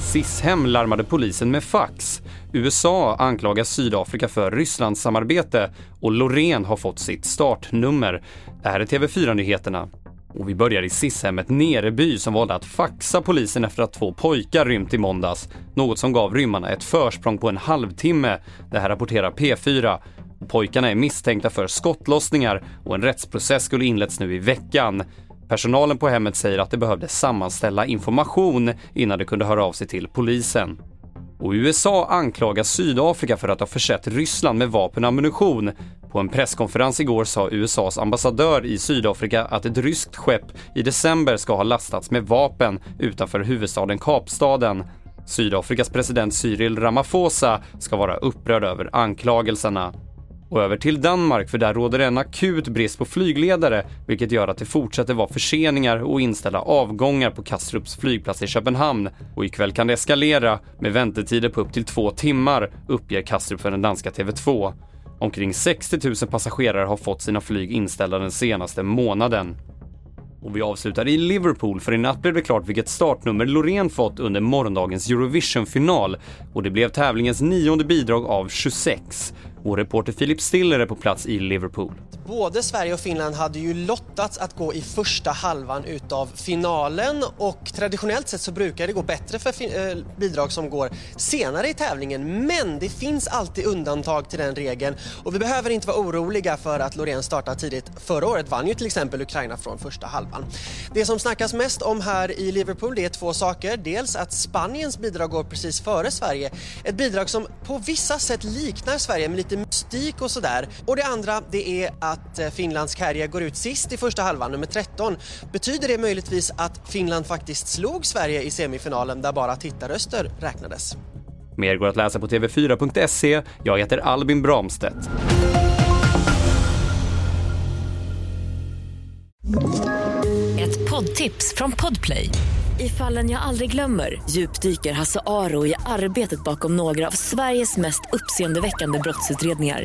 Sishem larmade polisen med fax. USA anklagar Sydafrika för Rysslandssamarbete och Loreen har fått sitt startnummer. Det här är TV4-nyheterna. Och vi börjar i Sishemmet Nereby som valde att faxa polisen efter att två pojkar rymt i måndags. Något som gav rymmarna ett försprång på en halvtimme. Det här rapporterar P4. Pojkarna är misstänkta för skottlossningar och en rättsprocess skulle inletts nu i veckan. Personalen på hemmet säger att de behövde sammanställa information innan de kunde höra av sig till polisen. Och USA anklagar Sydafrika för att ha försett Ryssland med vapen och ammunition. På en presskonferens igår sa USAs ambassadör i Sydafrika att ett ryskt skepp i december ska ha lastats med vapen utanför huvudstaden Kapstaden. Sydafrikas president Cyril Ramaphosa ska vara upprörd över anklagelserna. Och över till Danmark, för där råder en akut brist på flygledare, vilket gör att det fortsätter vara förseningar och inställda avgångar på Kastrups flygplats i Köpenhamn. Och ikväll kan det eskalera med väntetider på upp till två timmar, uppger Kastrup för den danska TV2. Omkring 60 000 passagerare har fått sina flyg inställda den senaste månaden. Och vi avslutar i Liverpool, för i natt blev det klart vilket startnummer Loreen fått under morgondagens Eurovision-final. Och det blev tävlingens nionde bidrag av 26. Vår reporter Filip Stiller är på plats i Liverpool. Både Sverige och Finland hade ju lottats att gå i första halvan utav finalen och traditionellt sett så brukar det gå bättre för eh, bidrag som går senare i tävlingen. Men det finns alltid undantag till den regeln och vi behöver inte vara oroliga för att Loreen startar tidigt. Förra året vann ju till exempel Ukraina från första halvan. Det som snackas mest om här i Liverpool det är två saker. Dels att Spaniens bidrag går precis före Sverige. Ett bidrag som på vissa sätt liknar Sverige med lite lite mystik och sådär. Och det andra det är att eh, Finlands karriär går ut sist i första halvan, nummer 13. Betyder det möjligtvis att Finland faktiskt slog Sverige i semifinalen där bara tittarröster räknades? Mer går att läsa på tv4.se. Jag heter Albin Bramstedt. Ett poddtips från Podplay. I fallen jag aldrig glömmer djupdyker Hasse Aro i arbetet bakom några av Sveriges mest uppseendeväckande brottsutredningar.